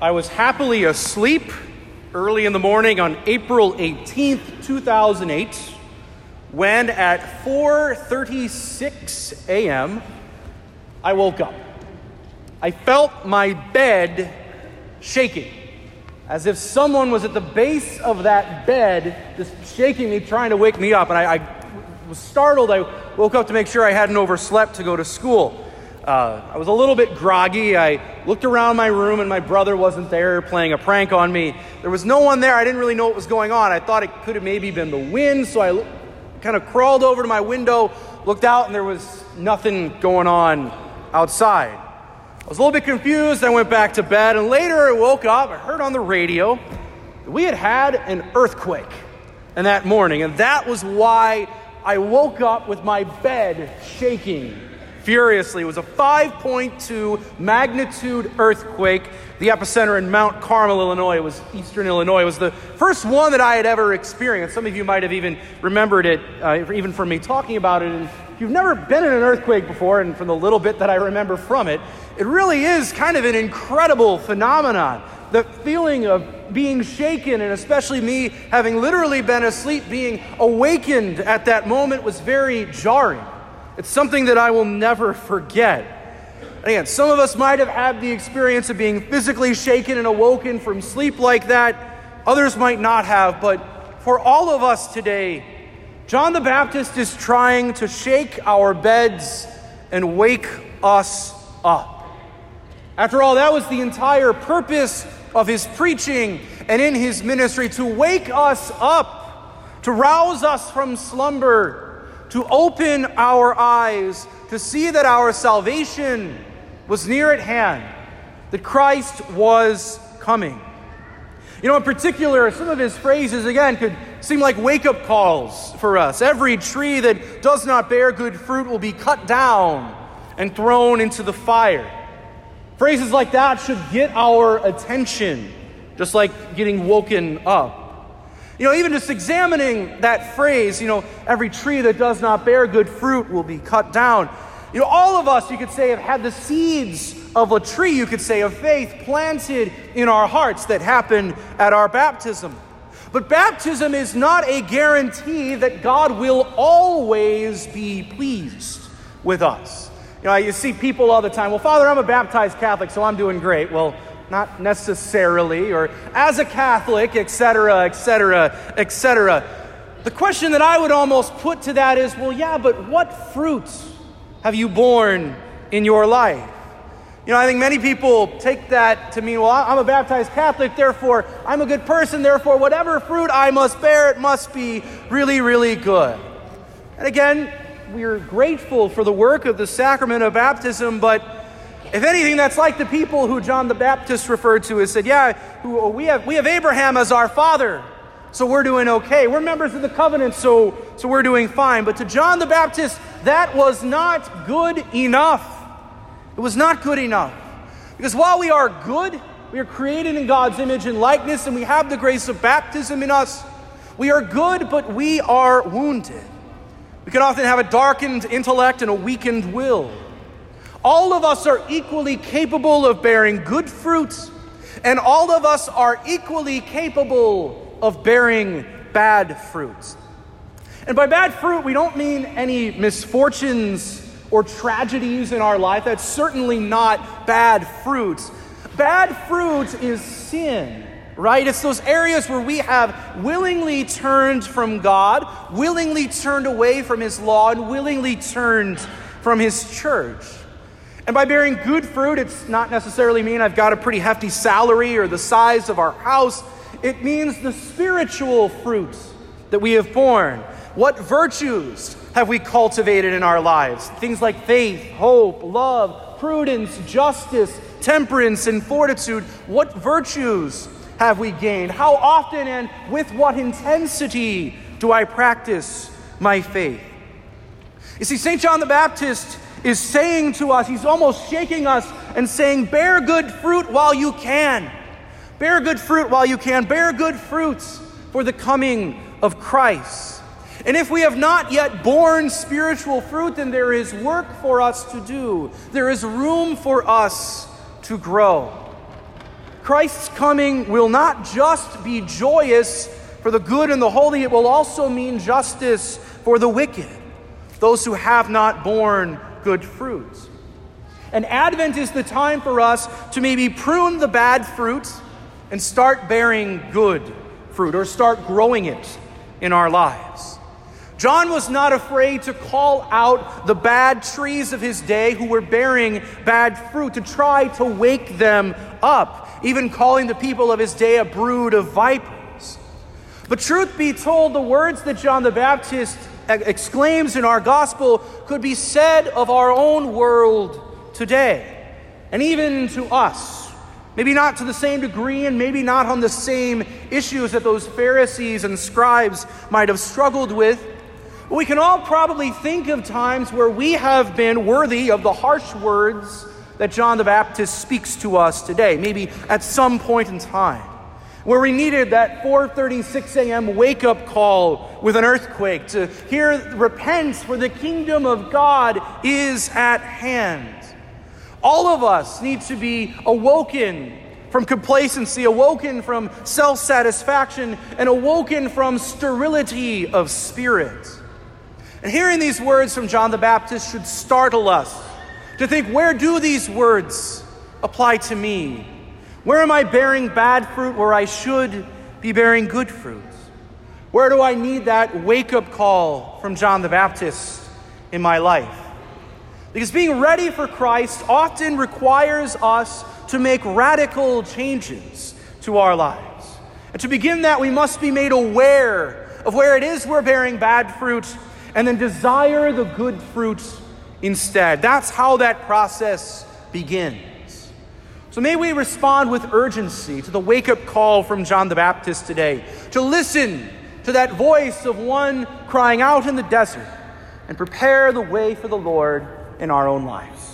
I was happily asleep early in the morning on April 18th, 2008, when at 4:36 a.m. I woke up. I felt my bed shaking, as if someone was at the base of that bed, just shaking me, trying to wake me up. And I, I was startled. I woke up to make sure I hadn't overslept to go to school. Uh, I was a little bit groggy. I looked around my room and my brother wasn't there playing a prank on me. There was no one there. I didn't really know what was going on. I thought it could have maybe been the wind, so I kind of crawled over to my window, looked out, and there was nothing going on outside. I was a little bit confused. I went back to bed, and later I woke up. I heard on the radio that we had had an earthquake in that morning, and that was why I woke up with my bed shaking furiously. It was a 5.2 magnitude earthquake, the epicenter in Mount Carmel, Illinois. Was eastern Illinois. It was the first one that I had ever experienced. Some of you might have even remembered it, uh, even from me talking about it. And if you've never been in an earthquake before, and from the little bit that I remember from it, it really is kind of an incredible phenomenon. The feeling of being shaken, and especially me having literally been asleep, being awakened at that moment was very jarring. It's something that I will never forget. Again, some of us might have had the experience of being physically shaken and awoken from sleep like that. Others might not have, but for all of us today, John the Baptist is trying to shake our beds and wake us up. After all, that was the entire purpose of his preaching and in his ministry to wake us up, to rouse us from slumber to open our eyes to see that our salvation was near at hand, that Christ was coming. You know, in particular, some of his phrases, again, could seem like wake up calls for us. Every tree that does not bear good fruit will be cut down and thrown into the fire. Phrases like that should get our attention, just like getting woken up. You know, even just examining that phrase, you know, every tree that does not bear good fruit will be cut down. You know, all of us, you could say, have had the seeds of a tree, you could say, of faith planted in our hearts that happened at our baptism. But baptism is not a guarantee that God will always be pleased with us. You know, you see people all the time, well, Father, I'm a baptized Catholic, so I'm doing great. Well, not necessarily, or as a Catholic, etc., etc., etc. The question that I would almost put to that is well, yeah, but what fruits have you borne in your life? You know, I think many people take that to mean, well, I'm a baptized Catholic, therefore I'm a good person, therefore whatever fruit I must bear, it must be really, really good. And again, we're grateful for the work of the sacrament of baptism, but if anything, that's like the people who John the Baptist referred to as said, Yeah, who, oh, we, have, we have Abraham as our father, so we're doing okay. We're members of the covenant, so, so we're doing fine. But to John the Baptist, that was not good enough. It was not good enough. Because while we are good, we are created in God's image and likeness, and we have the grace of baptism in us. We are good, but we are wounded. We can often have a darkened intellect and a weakened will. All of us are equally capable of bearing good fruits, and all of us are equally capable of bearing bad fruits. And by bad fruit, we don't mean any misfortunes or tragedies in our life. That's certainly not bad fruits. Bad fruit is sin, right? It's those areas where we have willingly turned from God, willingly turned away from His law, and willingly turned from His church. And by bearing good fruit, it's not necessarily mean I've got a pretty hefty salary or the size of our house. It means the spiritual fruits that we have borne. What virtues have we cultivated in our lives? Things like faith, hope, love, prudence, justice, temperance, and fortitude. What virtues have we gained? How often and with what intensity do I practice my faith? You see, St. John the Baptist is saying to us, he's almost shaking us and saying, Bear good fruit while you can. Bear good fruit while you can. Bear good fruits for the coming of Christ. And if we have not yet borne spiritual fruit, then there is work for us to do. There is room for us to grow. Christ's coming will not just be joyous for the good and the holy, it will also mean justice for the wicked, those who have not borne good fruits. And Advent is the time for us to maybe prune the bad fruit and start bearing good fruit or start growing it in our lives. John was not afraid to call out the bad trees of his day who were bearing bad fruit, to try to wake them up, even calling the people of his day a brood of vipers. But truth be told, the words that John the Baptist exclaims in our gospel could be said of our own world today, and even to us. Maybe not to the same degree, and maybe not on the same issues that those Pharisees and scribes might have struggled with. But we can all probably think of times where we have been worthy of the harsh words that John the Baptist speaks to us today, maybe at some point in time, where we needed that 4:36 a.m. wake-up call with an earthquake to hear repent for the kingdom of God is at hand. All of us need to be awoken from complacency, awoken from self satisfaction, and awoken from sterility of spirit. And hearing these words from John the Baptist should startle us to think where do these words apply to me? Where am I bearing bad fruit where I should be bearing good fruit? Where do I need that wake up call from John the Baptist in my life? Because being ready for Christ often requires us to make radical changes to our lives. And to begin that, we must be made aware of where it is we're bearing bad fruit and then desire the good fruit instead. That's how that process begins. So may we respond with urgency to the wake up call from John the Baptist today to listen to that voice of one crying out in the desert and prepare the way for the Lord in our own lives.